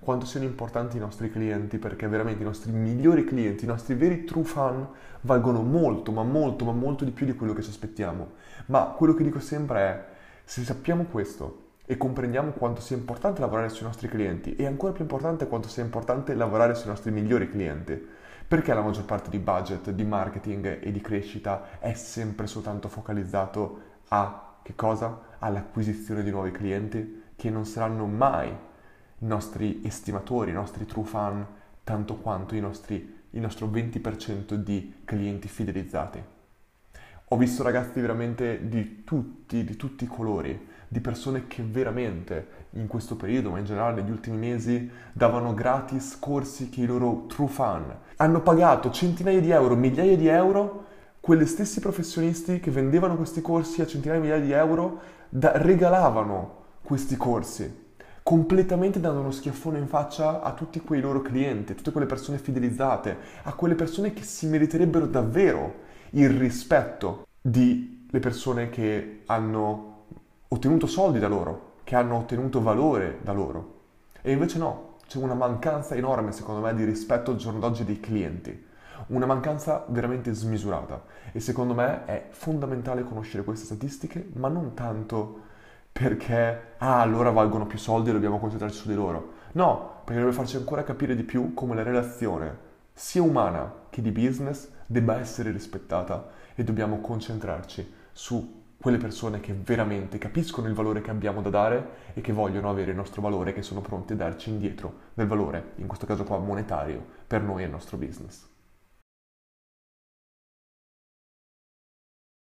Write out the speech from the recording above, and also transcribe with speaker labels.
Speaker 1: quanto siano importanti i nostri clienti, perché veramente i nostri migliori clienti, i nostri veri true fan valgono molto, ma molto, ma molto di più di quello che ci aspettiamo. Ma quello che dico sempre è, se sappiamo questo e comprendiamo quanto sia importante lavorare sui nostri clienti e ancora più importante quanto sia importante lavorare sui nostri migliori clienti, perché la maggior parte di budget, di marketing e di crescita è sempre soltanto focalizzato a che cosa? All'acquisizione di nuovi clienti che non saranno mai nostri estimatori, i nostri true fan, tanto quanto nostri, il nostro 20% di clienti fidelizzati. Ho visto ragazzi veramente di tutti, di tutti i colori, di persone che veramente in questo periodo, ma in generale negli ultimi mesi, davano gratis corsi che i loro true fan hanno pagato centinaia di euro, migliaia di euro, quelle stessi professionisti che vendevano questi corsi a centinaia di migliaia di euro da, regalavano questi corsi completamente dando uno schiaffone in faccia a tutti quei loro clienti, a tutte quelle persone fidelizzate, a quelle persone che si meriterebbero davvero il rispetto di le persone che hanno ottenuto soldi da loro, che hanno ottenuto valore da loro. E invece no, c'è una mancanza enorme secondo me di rispetto al giorno d'oggi dei clienti, una mancanza veramente smisurata e secondo me è fondamentale conoscere queste statistiche, ma non tanto perché, ah, allora valgono più soldi e dobbiamo concentrarci su di loro. No, perché deve farci ancora capire di più come la relazione, sia umana che di business, debba essere rispettata e dobbiamo concentrarci su quelle persone che veramente capiscono il valore che abbiamo da dare e che vogliono avere il nostro valore, che sono pronte a darci indietro del valore, in questo caso qua monetario, per noi e il nostro business.